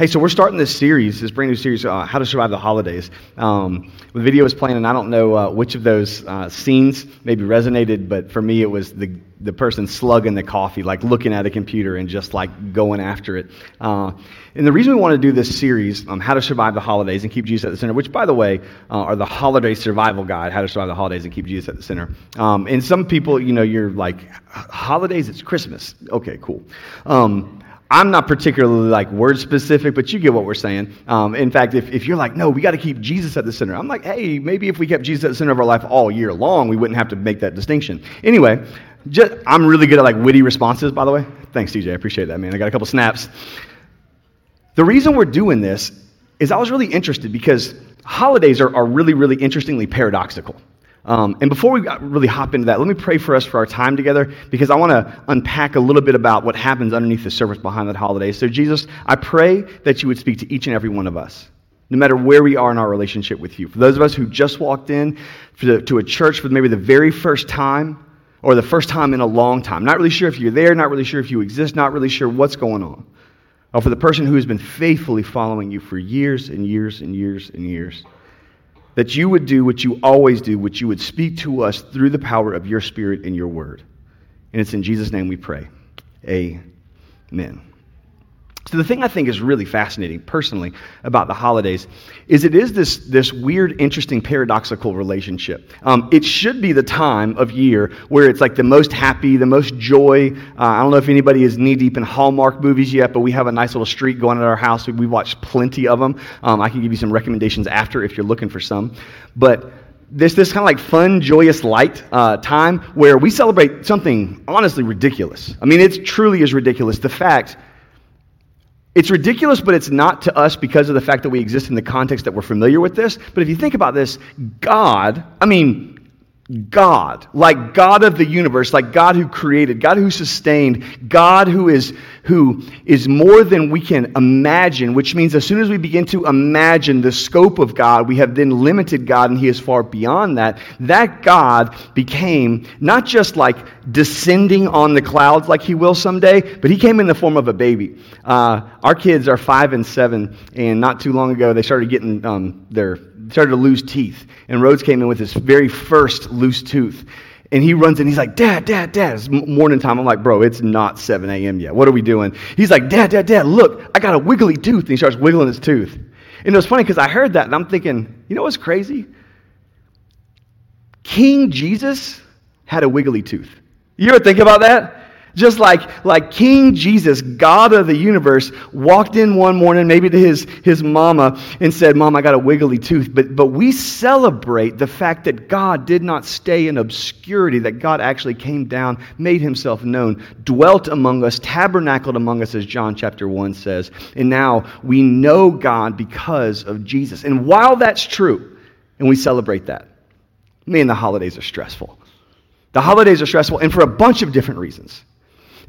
Hey, so we're starting this series, this brand new series, uh, How to Survive the Holidays. Um, the video is playing, and I don't know uh, which of those uh, scenes maybe resonated, but for me, it was the, the person slugging the coffee, like looking at a computer and just like going after it. Uh, and the reason we want to do this series, um, How to Survive the Holidays and Keep Jesus at the Center, which, by the way, uh, are the holiday survival guide, How to Survive the Holidays and Keep Jesus at the Center. Um, and some people, you know, you're like, holidays, it's Christmas. Okay, cool. Um, I'm not particularly like word specific, but you get what we're saying. Um, in fact, if, if you're like, no, we got to keep Jesus at the center, I'm like, hey, maybe if we kept Jesus at the center of our life all year long, we wouldn't have to make that distinction. Anyway, just, I'm really good at like witty responses, by the way. Thanks, DJ. I appreciate that, man. I got a couple snaps. The reason we're doing this is I was really interested because holidays are, are really, really interestingly paradoxical. Um, and before we really hop into that, let me pray for us for our time together because I want to unpack a little bit about what happens underneath the surface behind that holiday. So, Jesus, I pray that you would speak to each and every one of us, no matter where we are in our relationship with you. For those of us who just walked in the, to a church for maybe the very first time or the first time in a long time, not really sure if you're there, not really sure if you exist, not really sure what's going on. Or for the person who has been faithfully following you for years and years and years and years that you would do what you always do, which you would speak to us through the power of your Spirit and your word. And it's in Jesus' name we pray. Amen. So, the thing I think is really fascinating personally about the holidays is it is this, this weird, interesting, paradoxical relationship. Um, it should be the time of year where it's like the most happy, the most joy. Uh, I don't know if anybody is knee deep in Hallmark movies yet, but we have a nice little streak going at our house. We, watch plenty of them. Um, I can give you some recommendations after if you're looking for some. But this, this kind of like fun, joyous light uh, time where we celebrate something honestly ridiculous. I mean, it truly is ridiculous. The fact it's ridiculous, but it's not to us because of the fact that we exist in the context that we're familiar with this. But if you think about this, God, I mean, God, like God of the universe, like God who created, God who sustained, God who is who is more than we can imagine, which means as soon as we begin to imagine the scope of God, we have then limited God and he is far beyond that. That God became not just like descending on the clouds like he will someday, but he came in the form of a baby. Uh, our kids are five and seven, and not too long ago they started getting um, their started to lose teeth. And Rhodes came in with his very first loose tooth. And he runs in, he's like, Dad, Dad, Dad. It's morning time. I'm like, Bro, it's not 7 a.m. yet. What are we doing? He's like, Dad, Dad, Dad, look, I got a wiggly tooth. And he starts wiggling his tooth. And it was funny because I heard that and I'm thinking, you know what's crazy? King Jesus had a wiggly tooth. You ever think about that? Just like, like King Jesus, God of the universe, walked in one morning, maybe to his, his mama, and said, Mom, I got a wiggly tooth. But, but we celebrate the fact that God did not stay in obscurity, that God actually came down, made himself known, dwelt among us, tabernacled among us, as John chapter 1 says. And now we know God because of Jesus. And while that's true, and we celebrate that, man, the holidays are stressful. The holidays are stressful, and for a bunch of different reasons.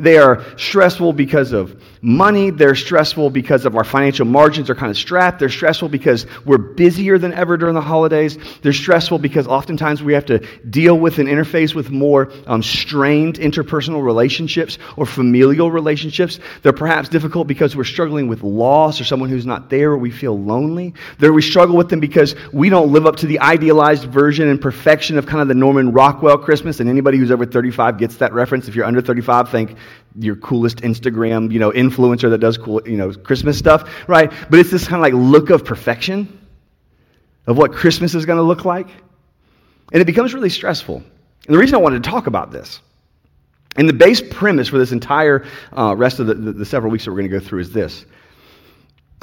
They are stressful because of money. They're stressful because of our financial margins are kind of strapped. They're stressful because we're busier than ever during the holidays. They're stressful because oftentimes we have to deal with and interface with more um, strained interpersonal relationships or familial relationships. They're perhaps difficult because we're struggling with loss or someone who's not there or we feel lonely. They're, we struggle with them because we don't live up to the idealized version and perfection of kind of the Norman Rockwell Christmas. And anybody who's over 35 gets that reference. If you're under 35, think your coolest Instagram, you know, influencer that does cool, you know, Christmas stuff, right? But it's this kind of like look of perfection of what Christmas is going to look like. And it becomes really stressful. And the reason I wanted to talk about this, and the base premise for this entire uh, rest of the, the, the several weeks that we're going to go through is this,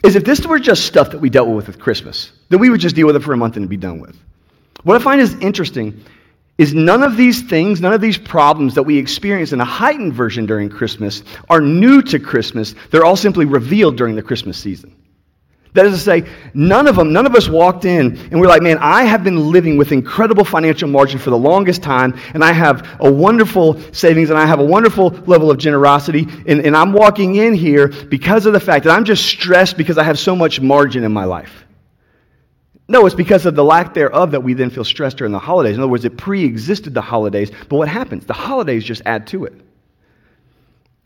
is if this were just stuff that we dealt with with Christmas, then we would just deal with it for a month and be done with. What I find is interesting is none of these things, none of these problems that we experience in a heightened version during Christmas are new to Christmas. They're all simply revealed during the Christmas season. That is to say, none of them, none of us walked in and we're like, man, I have been living with incredible financial margin for the longest time, and I have a wonderful savings, and I have a wonderful level of generosity, and, and I'm walking in here because of the fact that I'm just stressed because I have so much margin in my life. No, it's because of the lack thereof that we then feel stressed during the holidays. In other words, it pre existed the holidays, but what happens? The holidays just add to it.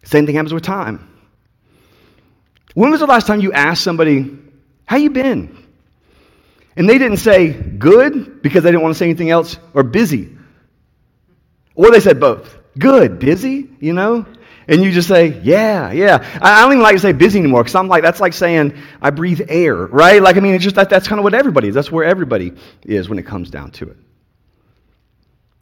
Same thing happens with time. When was the last time you asked somebody, How you been? And they didn't say good because they didn't want to say anything else, or busy. Or they said both. Good, busy, you know? And you just say, yeah, yeah. I don't even like to say busy anymore because I'm like, that's like saying I breathe air, right? Like, I mean, it's just that that's kind of what everybody is. That's where everybody is when it comes down to it.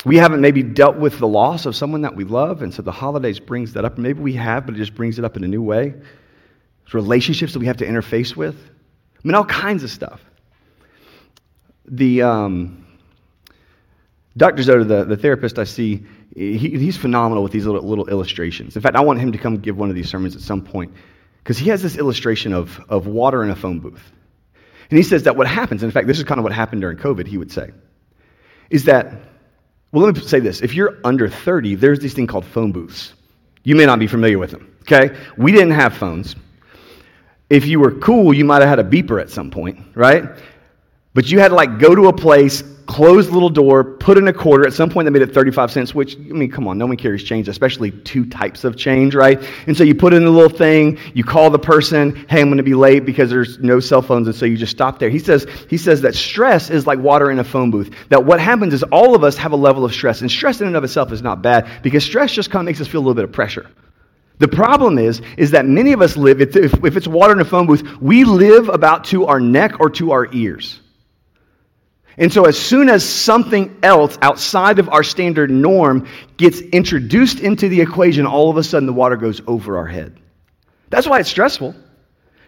We haven't maybe dealt with the loss of someone that we love, and so the holidays brings that up. Maybe we have, but it just brings it up in a new way. It's relationships that we have to interface with. I mean, all kinds of stuff. The um, Dr. Zoder, the, the therapist I see, he, he's phenomenal with these little, little illustrations. In fact, I want him to come give one of these sermons at some point because he has this illustration of, of water in a phone booth. And he says that what happens, in fact, this is kind of what happened during COVID, he would say, is that well, let me say this. If you're under 30, there's this thing called phone booths. You may not be familiar with them, okay? We didn't have phones. If you were cool, you might have had a beeper at some point, right? But you had to like go to a place, close the little door, put in a quarter. At some point, they made it 35 cents, which, I mean, come on, no one carries change, especially two types of change, right? And so you put in the little thing, you call the person, hey, I'm going to be late because there's no cell phones, and so you just stop there. He says, he says that stress is like water in a phone booth. That what happens is all of us have a level of stress, and stress in and of itself is not bad because stress just kind of makes us feel a little bit of pressure. The problem is, is that many of us live, if, if it's water in a phone booth, we live about to our neck or to our ears. And so, as soon as something else outside of our standard norm gets introduced into the equation, all of a sudden the water goes over our head. That's why it's stressful.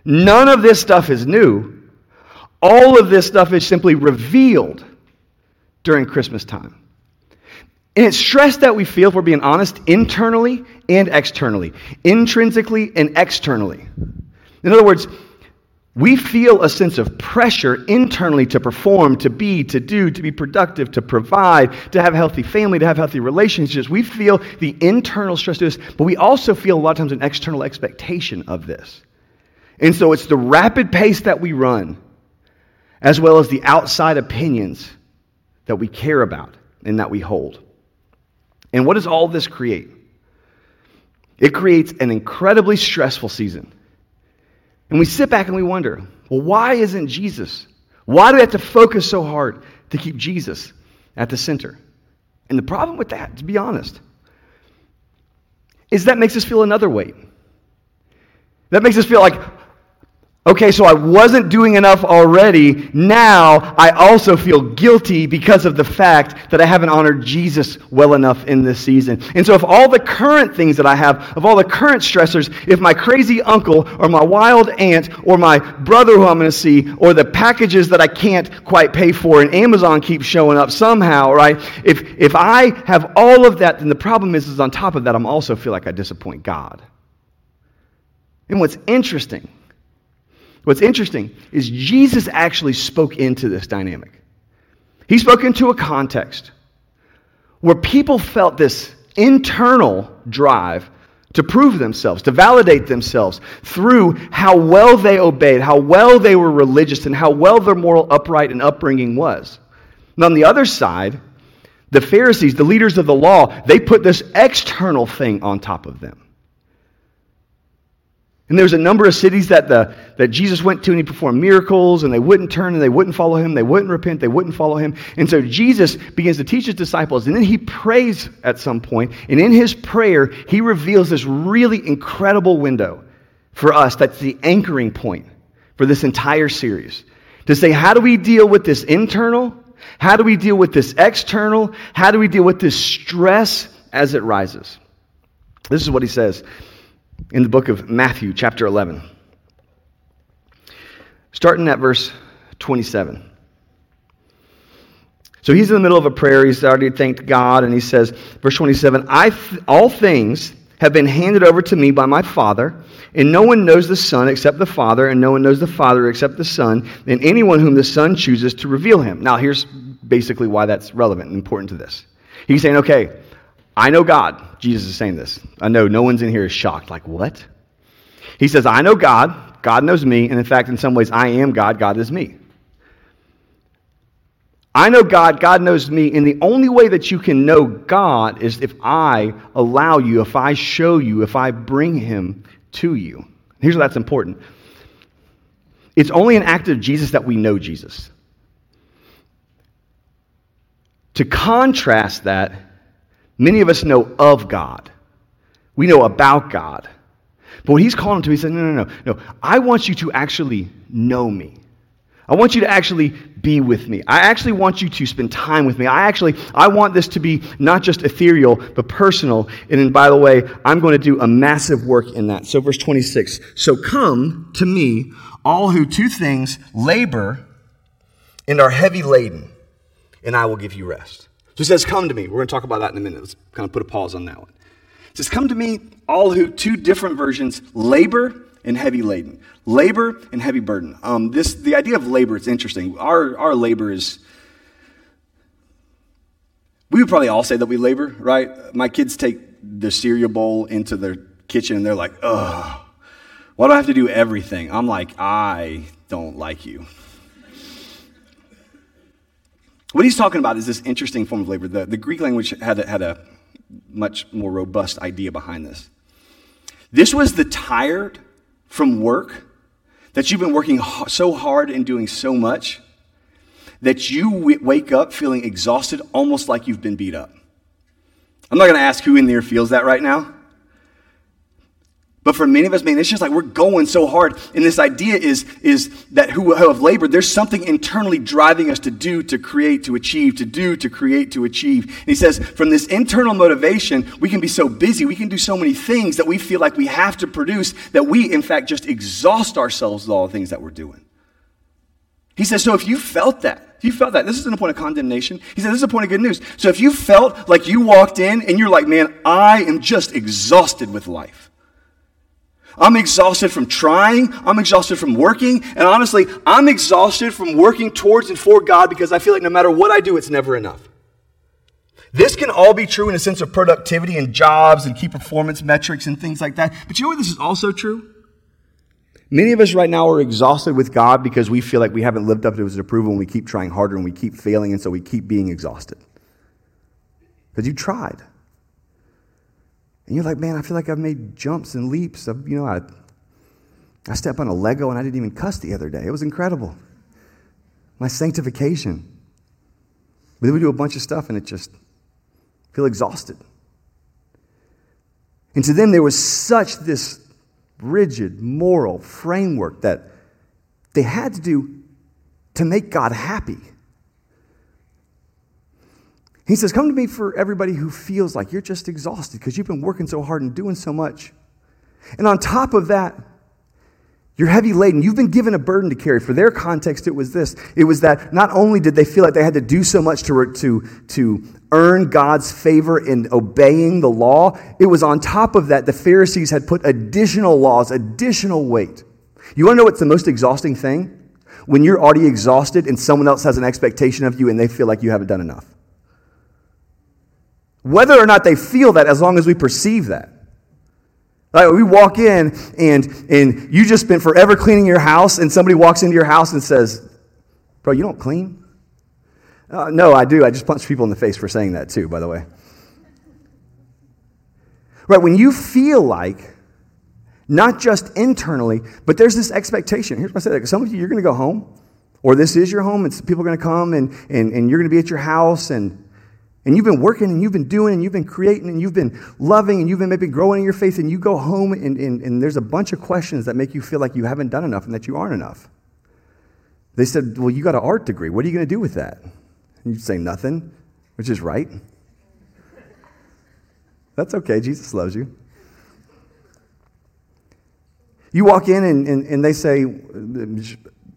None of this stuff is new. All of this stuff is simply revealed during Christmas time. And it's stress that we feel, if we're being honest, internally and externally, intrinsically and externally. In other words, we feel a sense of pressure internally to perform, to be, to do, to be productive, to provide, to have a healthy family, to have healthy relationships. We feel the internal stress to this, but we also feel a lot of times an external expectation of this. And so it's the rapid pace that we run, as well as the outside opinions that we care about and that we hold. And what does all this create? It creates an incredibly stressful season. And we sit back and we wonder, well, why isn't Jesus? Why do we have to focus so hard to keep Jesus at the center? And the problem with that, to be honest, is that makes us feel another weight. That makes us feel like, Okay, so I wasn't doing enough already. Now I also feel guilty because of the fact that I haven't honored Jesus well enough in this season. And so, if all the current things that I have, of all the current stressors, if my crazy uncle or my wild aunt or my brother who I'm going to see, or the packages that I can't quite pay for and Amazon keeps showing up somehow, right? If, if I have all of that, then the problem is, is on top of that, I'm also feel like I disappoint God. And what's interesting What's interesting is Jesus actually spoke into this dynamic. He spoke into a context where people felt this internal drive to prove themselves, to validate themselves through how well they obeyed, how well they were religious, and how well their moral upright and upbringing was. And on the other side, the Pharisees, the leaders of the law, they put this external thing on top of them. And there was a number of cities that, the, that Jesus went to and he performed miracles, and they wouldn't turn and they wouldn't follow him. They wouldn't repent. They wouldn't follow him. And so Jesus begins to teach his disciples, and then he prays at some point. And in his prayer, he reveals this really incredible window for us that's the anchoring point for this entire series. To say, how do we deal with this internal? How do we deal with this external? How do we deal with this stress as it rises? This is what he says in the book of Matthew, chapter 11. Starting at verse 27. So he's in the middle of a prayer. He's already thanked God, and he says, verse 27 I th- All things have been handed over to me by my Father, and no one knows the Son except the Father, and no one knows the Father except the Son, and anyone whom the Son chooses to reveal him. Now, here's basically why that's relevant and important to this. He's saying, okay, I know God. Jesus is saying this. I know no one's in here is shocked. Like, what? He says, I know God. God knows me. And in fact, in some ways, I am God. God is me. I know God. God knows me. And the only way that you can know God is if I allow you, if I show you, if I bring him to you. Here's why that's important it's only an act of Jesus that we know Jesus. To contrast that, many of us know of God. We know about God. But when he's calling to me, he said, No, no, no, no. I want you to actually know me. I want you to actually be with me. I actually want you to spend time with me. I actually, I want this to be not just ethereal, but personal. And then, by the way, I'm going to do a massive work in that. So, verse 26. So come to me, all who two things labor and are heavy laden, and I will give you rest. So he says, Come to me. We're going to talk about that in a minute. Let's kind of put a pause on that one. It says, Come to me, all who, two different versions, labor and heavy laden. Labor and heavy burden. Um, this, the idea of labor, it's interesting. Our, our labor is, we would probably all say that we labor, right? My kids take the cereal bowl into their kitchen and they're like, ugh, why do I have to do everything? I'm like, I don't like you. What he's talking about is this interesting form of labor. The, the Greek language had a, had a much more robust idea behind this. This was the tired from work that you've been working so hard and doing so much that you wake up feeling exhausted, almost like you've been beat up. I'm not going to ask who in there feels that right now. But for many of us, man, it's just like we're going so hard. And this idea is, is that who have labored, there's something internally driving us to do, to create, to achieve, to do, to create, to achieve. And he says, from this internal motivation, we can be so busy, we can do so many things that we feel like we have to produce that we, in fact, just exhaust ourselves with all the things that we're doing. He says, so if you felt that, if you felt that, this isn't a point of condemnation. He said, this is a point of good news. So if you felt like you walked in and you're like, man, I am just exhausted with life. I'm exhausted from trying. I'm exhausted from working. And honestly, I'm exhausted from working towards and for God because I feel like no matter what I do, it's never enough. This can all be true in a sense of productivity and jobs and key performance metrics and things like that. But you know what this is also true? Many of us right now are exhausted with God because we feel like we haven't lived up to his approval and we keep trying harder and we keep failing, and so we keep being exhausted. Because you tried. And you're like, man, I feel like I've made jumps and leaps. You know, I, I stepped on a Lego and I didn't even cuss the other day. It was incredible. My sanctification. But then we do a bunch of stuff and it just feel exhausted. And to them, there was such this rigid moral framework that they had to do to make God happy. He says, Come to me for everybody who feels like you're just exhausted because you've been working so hard and doing so much. And on top of that, you're heavy laden. You've been given a burden to carry. For their context, it was this it was that not only did they feel like they had to do so much to, to, to earn God's favor in obeying the law, it was on top of that, the Pharisees had put additional laws, additional weight. You want to know what's the most exhausting thing? When you're already exhausted and someone else has an expectation of you and they feel like you haven't done enough. Whether or not they feel that, as long as we perceive that. Like we walk in and, and you just spent forever cleaning your house, and somebody walks into your house and says, Bro, you don't clean? Uh, no, I do. I just punch people in the face for saying that too, by the way. Right, when you feel like, not just internally, but there's this expectation. Here's what I say like, some of you, you're going to go home, or this is your home, and people are going to come and, and, and you're going to be at your house, and and you've been working and you've been doing and you've been creating and you've been loving and you've been maybe growing in your faith and you go home and, and, and there's a bunch of questions that make you feel like you haven't done enough and that you aren't enough. They said, Well, you got an art degree. What are you going to do with that? And you'd say, Nothing, which is right. That's okay. Jesus loves you. You walk in and, and, and they say,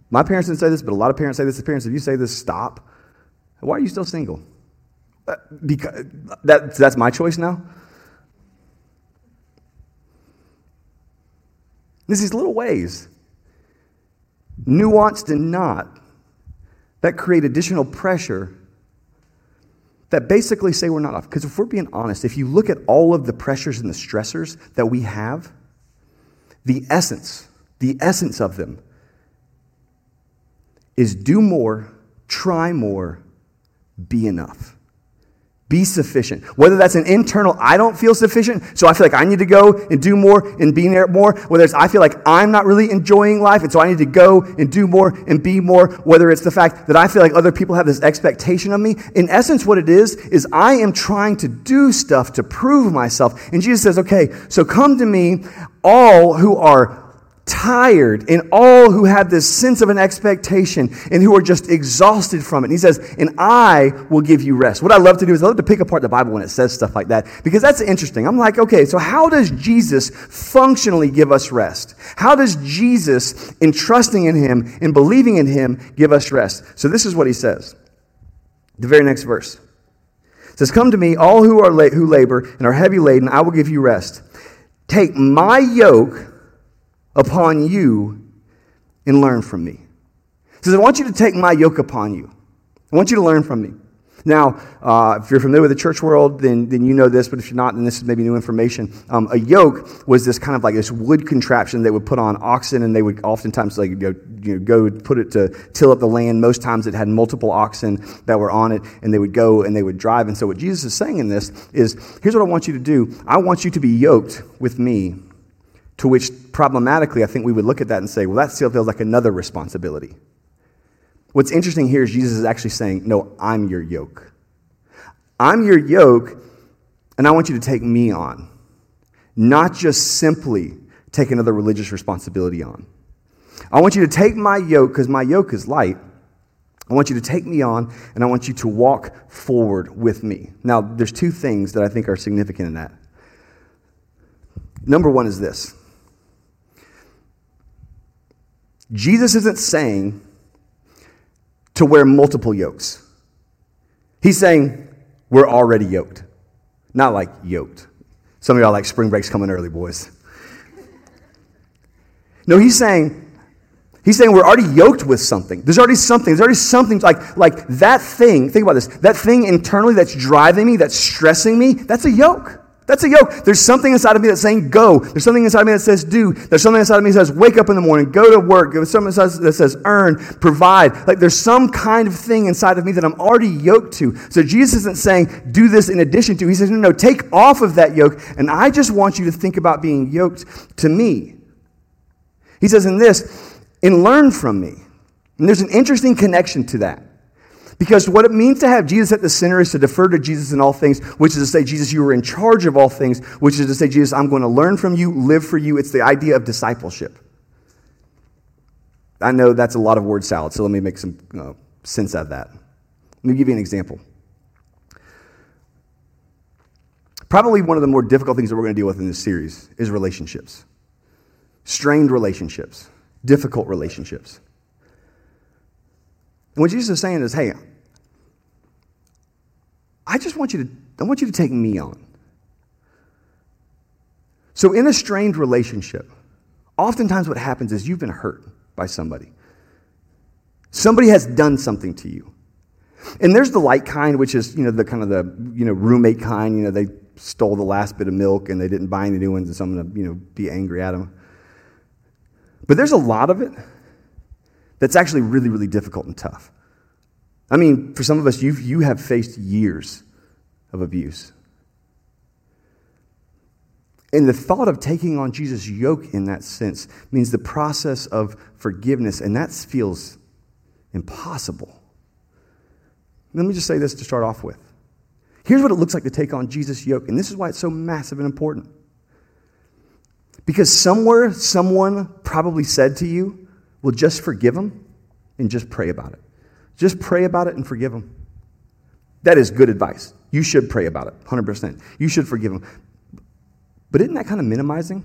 My parents didn't say this, but a lot of parents say this. The parents, if you say this, stop. Why are you still single? Because that, that's my choice now. There's these little ways, nuanced and not, that create additional pressure that basically say we're not off. Because if we're being honest, if you look at all of the pressures and the stressors that we have, the essence, the essence of them is do more, try more, be enough. Be sufficient. Whether that's an internal, I don't feel sufficient, so I feel like I need to go and do more and be there more. Whether it's I feel like I'm not really enjoying life, and so I need to go and do more and be more. Whether it's the fact that I feel like other people have this expectation of me. In essence, what it is, is I am trying to do stuff to prove myself. And Jesus says, okay, so come to me, all who are tired and all who have this sense of an expectation and who are just exhausted from it. And he says, and I will give you rest. What I love to do is I love to pick apart the Bible when it says stuff like that because that's interesting. I'm like, okay, so how does Jesus functionally give us rest? How does Jesus, in trusting in him, in believing in him, give us rest? So this is what he says. The very next verse. It says, Come to me, all who are la- who labor and are heavy laden, I will give you rest. Take my yoke upon you and learn from me. He says, I want you to take my yoke upon you. I want you to learn from me. Now, uh, if you're familiar with the church world, then, then you know this, but if you're not, then this is maybe new information. Um, a yoke was this kind of like this wood contraption they would put on oxen, and they would oftentimes like go, you know, go put it to till up the land. Most times it had multiple oxen that were on it, and they would go and they would drive. And so, what Jesus is saying in this is here's what I want you to do I want you to be yoked with me to which, problematically, I think we would look at that and say, well, that still feels like another responsibility. What's interesting here is Jesus is actually saying, no, I'm your yoke. I'm your yoke, and I want you to take me on, not just simply take another religious responsibility on. I want you to take my yoke because my yoke is light. I want you to take me on, and I want you to walk forward with me. Now, there's two things that I think are significant in that. Number one is this Jesus isn't saying to wear multiple yokes. He's saying we're already yoked. Not like yoked. Some of y'all like spring break's coming early, boys. No, he's saying He's saying we're already yoked with something. There's already something. There's already something like, like that thing. Think about this. That thing internally that's driving me, that's stressing me, that's a yoke. That's a yoke. There's something inside of me that's saying go. There's something inside of me that says do. There's something inside of me that says wake up in the morning, go to work. There's something that says earn, provide. Like there's some kind of thing inside of me that I'm already yoked to. So Jesus isn't saying do this in addition to. He says, no, no, take off of that yoke. And I just want you to think about being yoked to me. He says in this, and learn from me. And there's an interesting connection to that. Because what it means to have Jesus at the center is to defer to Jesus in all things, which is to say, Jesus, you are in charge of all things, which is to say, Jesus, I'm going to learn from you, live for you. It's the idea of discipleship. I know that's a lot of word salad, so let me make some uh, sense out of that. Let me give you an example. Probably one of the more difficult things that we're going to deal with in this series is relationships. Strained relationships, difficult relationships. What Jesus is saying is, hey, I just want you to, I want you to take me on. So in a strained relationship, oftentimes what happens is you've been hurt by somebody. Somebody has done something to you. And there's the light kind, which is, you know, the kind of the, you know, roommate kind, you know, they stole the last bit of milk and they didn't buy any new ones, and so I'm going to, you know, be angry at them. But there's a lot of it that's actually really, really difficult and tough. I mean, for some of us, you you have faced years of abuse. And the thought of taking on Jesus' yoke in that sense means the process of forgiveness, and that feels impossible. Let me just say this to start off with. Here's what it looks like to take on Jesus' yoke, and this is why it's so massive and important. Because somewhere, someone probably said to you, well, just forgive them and just pray about it. Just pray about it and forgive them. That is good advice. You should pray about it, 100%. You should forgive them. But isn't that kind of minimizing?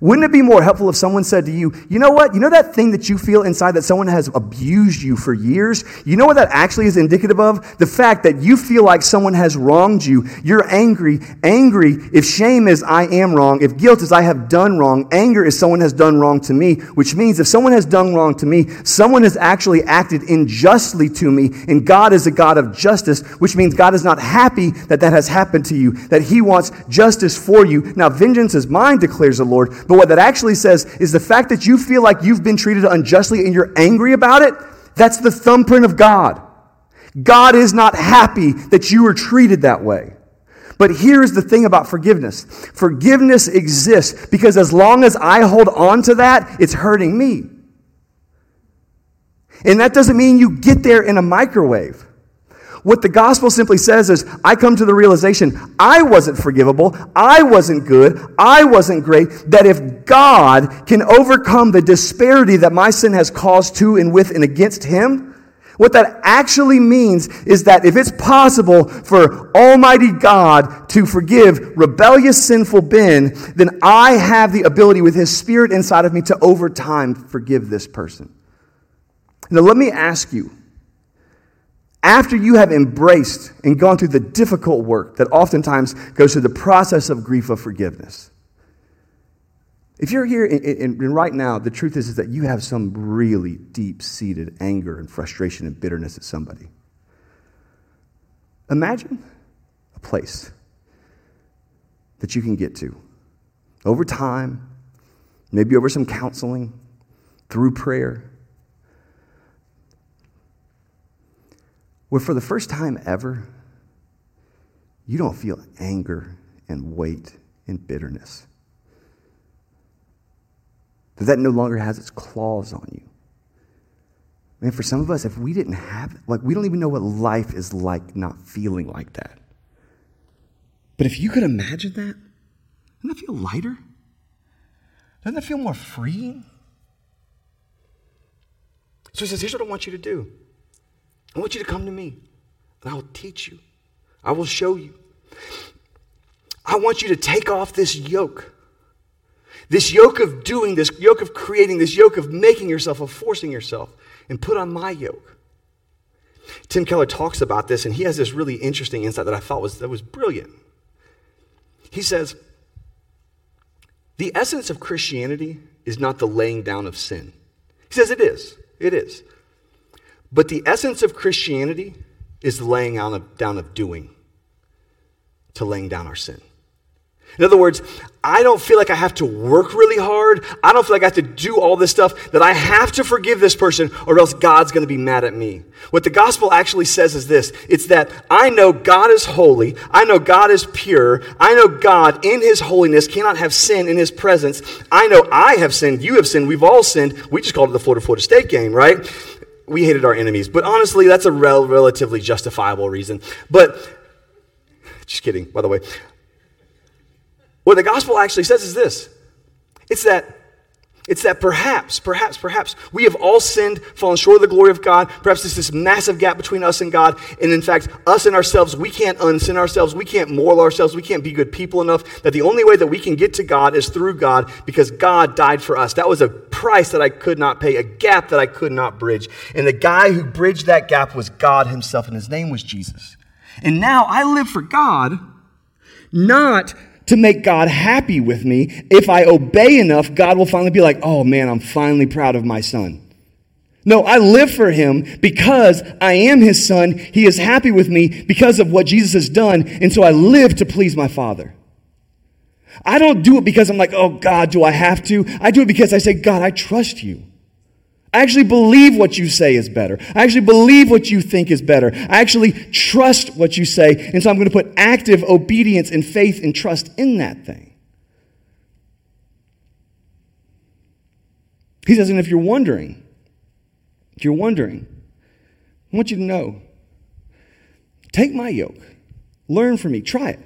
Wouldn't it be more helpful if someone said to you, you know what? You know that thing that you feel inside that someone has abused you for years? You know what that actually is indicative of? The fact that you feel like someone has wronged you. You're angry. Angry, if shame is I am wrong, if guilt is I have done wrong, anger is someone has done wrong to me, which means if someone has done wrong to me, someone has actually acted unjustly to me, and God is a God of justice, which means God is not happy that that has happened to you, that He wants justice for you. Now, vengeance is mine, declares the Lord. But what that actually says is the fact that you feel like you've been treated unjustly and you're angry about it, that's the thumbprint of God. God is not happy that you are treated that way. But here's the thing about forgiveness forgiveness exists because as long as I hold on to that, it's hurting me. And that doesn't mean you get there in a microwave. What the gospel simply says is, I come to the realization I wasn't forgivable, I wasn't good, I wasn't great, that if God can overcome the disparity that my sin has caused to and with and against Him, what that actually means is that if it's possible for Almighty God to forgive rebellious, sinful Ben, then I have the ability with His Spirit inside of me to over time forgive this person. Now, let me ask you after you have embraced and gone through the difficult work that oftentimes goes through the process of grief of forgiveness, if you're here and, right now, the truth is, is that you have some really deep seated anger and frustration and bitterness at somebody. Imagine a place that you can get to over time, maybe over some counseling, through prayer, where for the first time ever, you don't feel anger and weight and bitterness that that no longer has its claws on you. Man, for some of us, if we didn't have, like, we don't even know what life is like not feeling like that. But if you could imagine that, doesn't that feel lighter? Doesn't that feel more freeing? So he says, Here's what I want you to do I want you to come to me, and I will teach you, I will show you. I want you to take off this yoke this yoke of doing, this yoke of creating, this yoke of making yourself, of forcing yourself, and put on my yoke. Tim Keller talks about this, and he has this really interesting insight that I thought was, that was brilliant. He says, The essence of Christianity is not the laying down of sin. He says it is. It is. But the essence of Christianity is the laying down of, doing to laying down our sin. In other words, I don't feel like I have to work really hard. I don't feel like I have to do all this stuff, that I have to forgive this person or else God's going to be mad at me. What the gospel actually says is this it's that I know God is holy. I know God is pure. I know God in his holiness cannot have sin in his presence. I know I have sinned. You have sinned. We've all sinned. We just called it the Florida Florida State game, right? We hated our enemies. But honestly, that's a rel- relatively justifiable reason. But just kidding, by the way. What the gospel actually says is this it's that it's that perhaps, perhaps, perhaps we have all sinned, fallen short of the glory of God. Perhaps there's this massive gap between us and God. And in fact, us and ourselves, we can't unsin ourselves. We can't moral ourselves. We can't be good people enough. That the only way that we can get to God is through God because God died for us. That was a price that I could not pay, a gap that I could not bridge. And the guy who bridged that gap was God himself, and his name was Jesus. And now I live for God, not to make God happy with me. If I obey enough, God will finally be like, oh man, I'm finally proud of my son. No, I live for him because I am his son. He is happy with me because of what Jesus has done. And so I live to please my father. I don't do it because I'm like, oh God, do I have to? I do it because I say, God, I trust you. I actually believe what you say is better. I actually believe what you think is better. I actually trust what you say. And so I'm going to put active obedience and faith and trust in that thing. He says, and if you're wondering, if you're wondering, I want you to know take my yoke, learn from me, try it.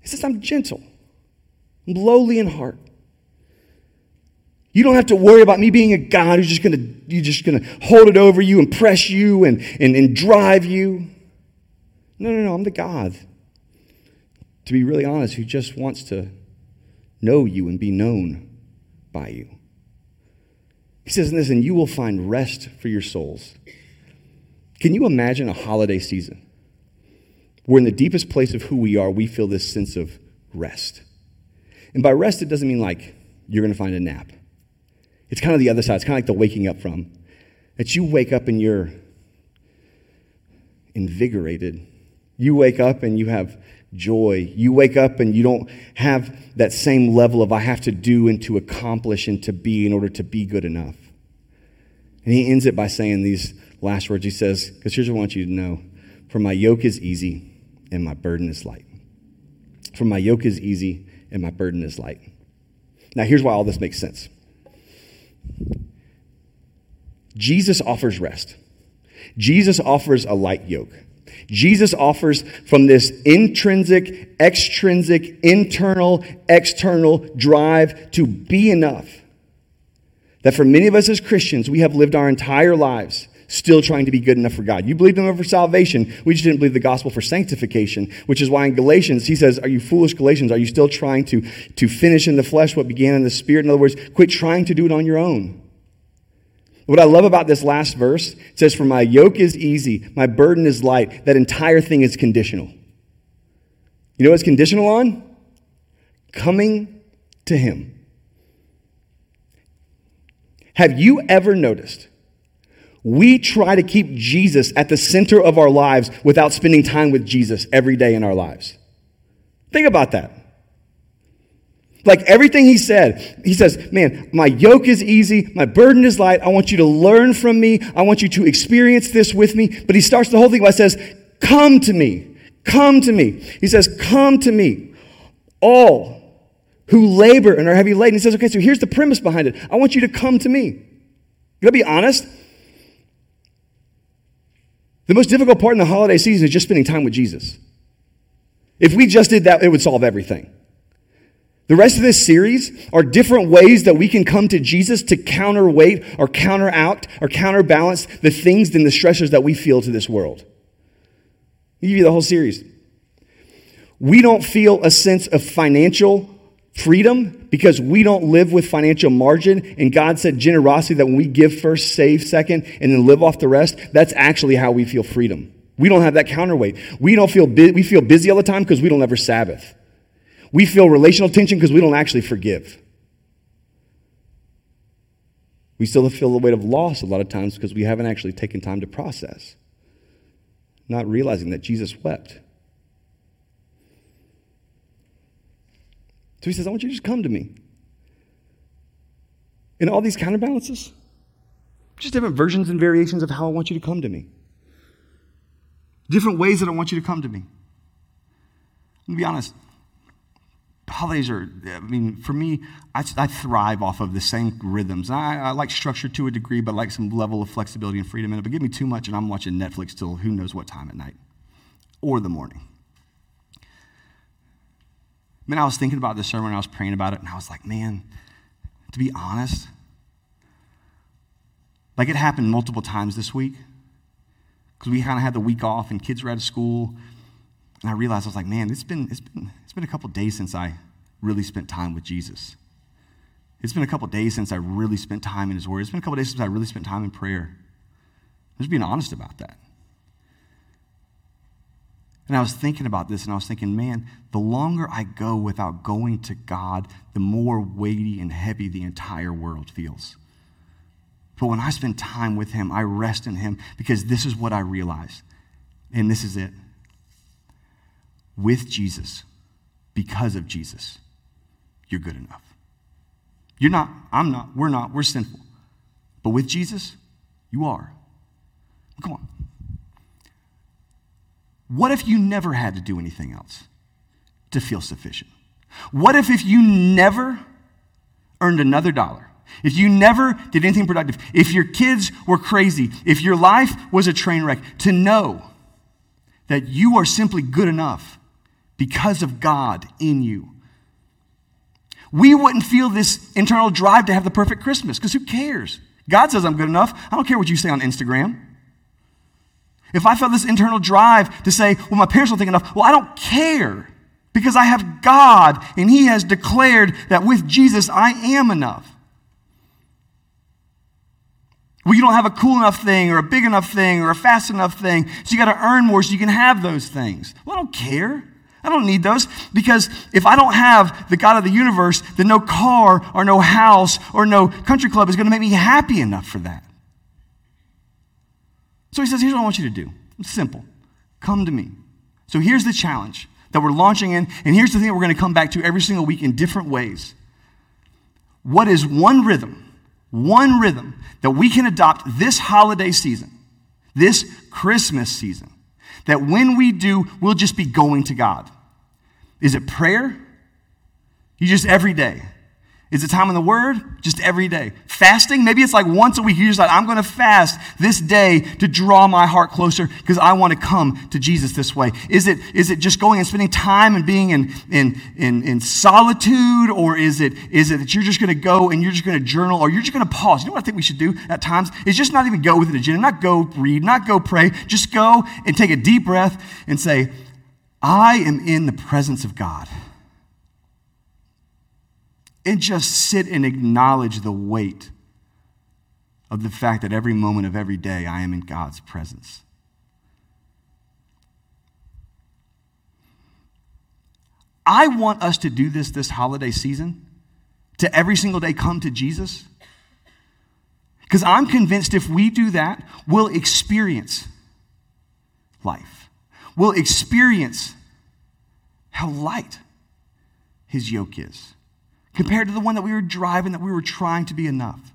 He says, I'm gentle, I'm lowly in heart. You don't have to worry about me being a God who's just gonna, you're just gonna hold it over you and press you and, and, and drive you. No, no, no, I'm the God. To be really honest, who just wants to know you and be known by you. He says, listen, you will find rest for your souls. Can you imagine a holiday season where, in the deepest place of who we are, we feel this sense of rest? And by rest, it doesn't mean like you're going to find a nap. It's kind of the other side. It's kind of like the waking up from. That you wake up and you're invigorated. You wake up and you have joy. You wake up and you don't have that same level of I have to do and to accomplish and to be in order to be good enough. And he ends it by saying these last words. He says, because here's what I want you to know For my yoke is easy and my burden is light. For my yoke is easy and my burden is light. Now, here's why all this makes sense Jesus offers rest, Jesus offers a light yoke. Jesus offers from this intrinsic, extrinsic, internal, external drive to be enough. That for many of us as Christians, we have lived our entire lives still trying to be good enough for God. You believed in him for salvation. We just didn't believe the gospel for sanctification, which is why in Galatians, he says, Are you foolish Galatians? Are you still trying to, to finish in the flesh what began in the spirit? In other words, quit trying to do it on your own. What I love about this last verse, it says, For my yoke is easy, my burden is light. That entire thing is conditional. You know what it's conditional on? Coming to Him. Have you ever noticed? We try to keep Jesus at the center of our lives without spending time with Jesus every day in our lives. Think about that. Like everything he said, he says, Man, my yoke is easy, my burden is light. I want you to learn from me. I want you to experience this with me. But he starts the whole thing by says, Come to me. Come to me. He says, Come to me. All who labor and are heavy laden. He says, Okay, so here's the premise behind it. I want you to come to me. You gotta be honest. The most difficult part in the holiday season is just spending time with Jesus. If we just did that, it would solve everything. The rest of this series are different ways that we can come to Jesus to counterweight or counteract or counterbalance the things and the stressors that we feel to this world. I'll give you the whole series. We don't feel a sense of financial freedom because we don't live with financial margin. And God said generosity that when we give first, save second, and then live off the rest, that's actually how we feel freedom. We don't have that counterweight. We don't feel bu- we feel busy all the time because we don't ever Sabbath. We feel relational tension because we don't actually forgive. We still feel the weight of loss a lot of times because we haven't actually taken time to process, not realizing that Jesus wept. So he says, I want you to just come to me. And all these counterbalances, just different versions and variations of how I want you to come to me. Different ways that I want you to come to me. Let me be honest holidays are, I mean, for me, I, I thrive off of the same rhythms. I, I, like structure to a degree, but I like some level of flexibility and freedom in it. But give me too much, and I'm watching Netflix till who knows what time at night or the morning. Man, I was thinking about this sermon, I was praying about it, and I was like, man, to be honest, like it happened multiple times this week because we kind of had the week off and kids were out of school and I realized I was like, man, it's been, it's been, it's been a couple days since I really spent time with Jesus. It's been a couple days since I really spent time in His Word. It's been a couple days since I really spent time in prayer. I'm just being honest about that. And I was thinking about this and I was thinking, man, the longer I go without going to God, the more weighty and heavy the entire world feels. But when I spend time with Him, I rest in Him because this is what I realize. And this is it with Jesus, because of Jesus, you're good enough. You're not, I'm not, we're not, we're sinful. But with Jesus, you are. Come on. What if you never had to do anything else to feel sufficient? What if if you never earned another dollar? If you never did anything productive, if your kids were crazy, if your life was a train wreck, to know that you are simply good enough because of God in you. We wouldn't feel this internal drive to have the perfect Christmas because who cares? God says I'm good enough. I don't care what you say on Instagram. If I felt this internal drive to say, well, my parents don't think enough, well, I don't care because I have God and He has declared that with Jesus I am enough. Well, you don't have a cool enough thing or a big enough thing or a fast enough thing, so you got to earn more so you can have those things. Well, I don't care. I don't need those because if I don't have the God of the universe, then no car or no house or no country club is going to make me happy enough for that. So he says, Here's what I want you to do. It's simple. Come to me. So here's the challenge that we're launching in, and here's the thing that we're going to come back to every single week in different ways. What is one rhythm, one rhythm that we can adopt this holiday season this Christmas season that when we do, we'll just be going to God? Is it prayer? You just every day. Is it time in the Word? Just every day. Fasting? Maybe it's like once a week. You're just like, I'm going to fast this day to draw my heart closer because I want to come to Jesus this way. Is it, is it just going and spending time and being in, in, in, in solitude? Or is it, is it that you're just going to go and you're just going to journal or you're just going to pause? You know what I think we should do at times? Is just not even go with an agenda, not go read, not go pray. Just go and take a deep breath and say, I am in the presence of God and just sit and acknowledge the weight of the fact that every moment of every day I am in God's presence. I want us to do this this holiday season, to every single day come to Jesus. Because I'm convinced if we do that, we'll experience life. We'll experience how light his yoke is compared to the one that we were driving, that we were trying to be enough.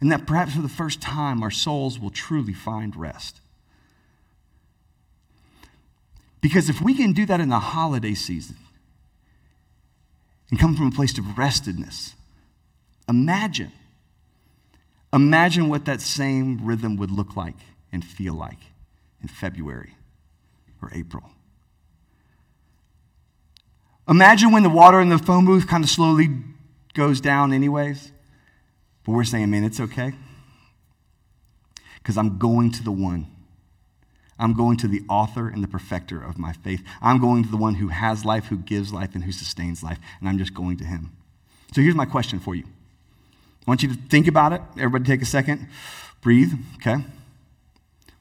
And that perhaps for the first time, our souls will truly find rest. Because if we can do that in the holiday season and come from a place of restedness, imagine, imagine what that same rhythm would look like and feel like in February or April. Imagine when the water in the phone booth kind of slowly goes down, anyways. But we're saying, man, it's okay. Because I'm going to the one. I'm going to the author and the perfecter of my faith. I'm going to the one who has life, who gives life, and who sustains life. And I'm just going to him. So here's my question for you. I want you to think about it. Everybody take a second. Breathe, okay?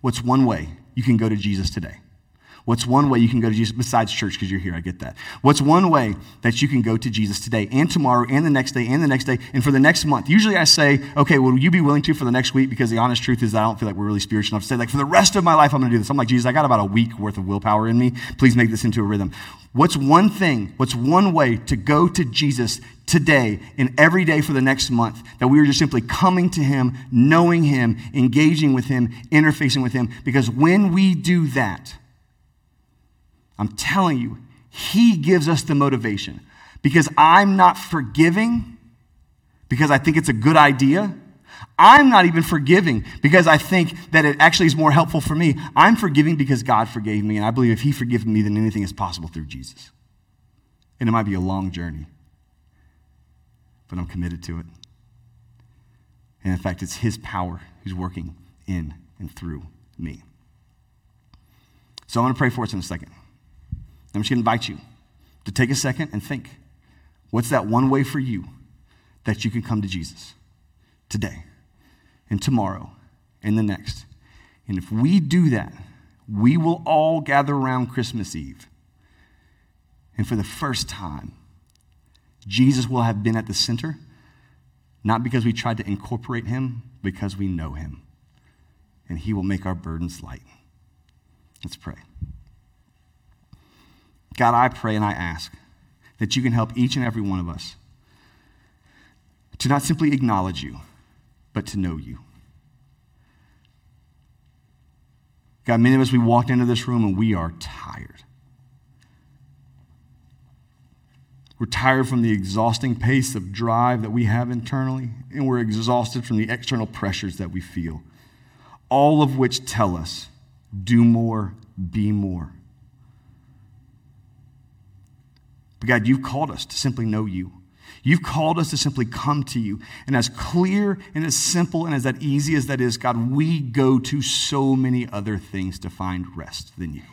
What's one way you can go to Jesus today? What's one way you can go to Jesus besides church because you're here? I get that. What's one way that you can go to Jesus today and tomorrow and the next day and the next day and for the next month? Usually I say, okay, will you be willing to for the next week? Because the honest truth is I don't feel like we're really spiritual enough to say, like, for the rest of my life, I'm going to do this. I'm like, Jesus, I got about a week worth of willpower in me. Please make this into a rhythm. What's one thing, what's one way to go to Jesus today and every day for the next month that we are just simply coming to Him, knowing Him, engaging with Him, interfacing with Him? Because when we do that, I'm telling you, He gives us the motivation. Because I'm not forgiving because I think it's a good idea. I'm not even forgiving because I think that it actually is more helpful for me. I'm forgiving because God forgave me, and I believe if He forgives me, then anything is possible through Jesus. And it might be a long journey, but I'm committed to it. And in fact, it's His power who's working in and through me. So I'm going to pray for us in a second. I'm just going to invite you to take a second and think what's that one way for you that you can come to Jesus today and tomorrow and the next? And if we do that, we will all gather around Christmas Eve. And for the first time, Jesus will have been at the center, not because we tried to incorporate him, because we know him. And he will make our burdens light. Let's pray. God, I pray and I ask that you can help each and every one of us to not simply acknowledge you, but to know you. God, many of us, we walked into this room and we are tired. We're tired from the exhausting pace of drive that we have internally, and we're exhausted from the external pressures that we feel, all of which tell us do more, be more. But God, you've called us to simply know you. You've called us to simply come to you. And as clear and as simple and as that easy as that is, God, we go to so many other things to find rest than you.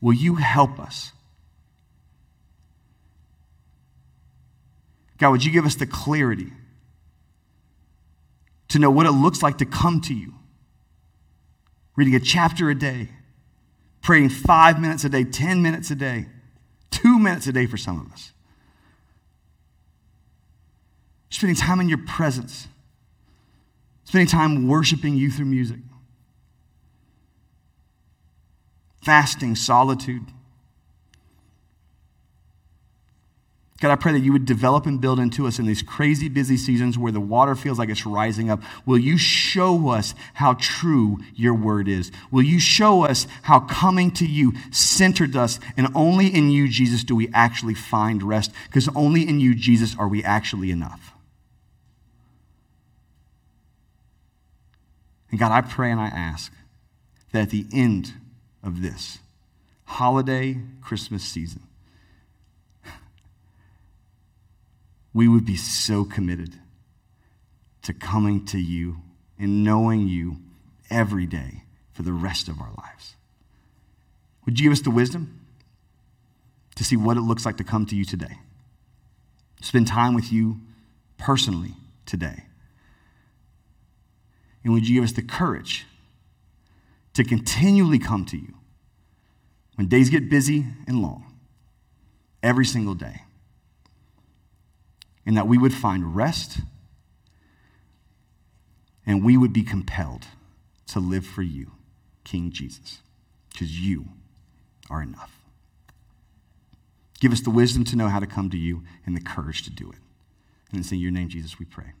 Will you help us? God, would you give us the clarity to know what it looks like to come to you? Reading a chapter a day, praying five minutes a day, 10 minutes a day two minutes a day for some of us. Spending time in your presence, spending time worshiping you through music, fasting, solitude. God, I pray that you would develop and build into us in these crazy busy seasons where the water feels like it's rising up. Will you show us how true your word is? Will you show us how coming to you centered us, and only in you, Jesus, do we actually find rest? Because only in you, Jesus, are we actually enough. And God, I pray and I ask that at the end of this holiday Christmas season, we would be so committed to coming to you and knowing you every day for the rest of our lives. Would you give us the wisdom to see what it looks like to come to you today? Spend time with you personally today. And would you give us the courage to continually come to you when days get busy and long, every single day? And that we would find rest and we would be compelled to live for you, King Jesus, because you are enough. Give us the wisdom to know how to come to you and the courage to do it. And it's in your name, Jesus, we pray.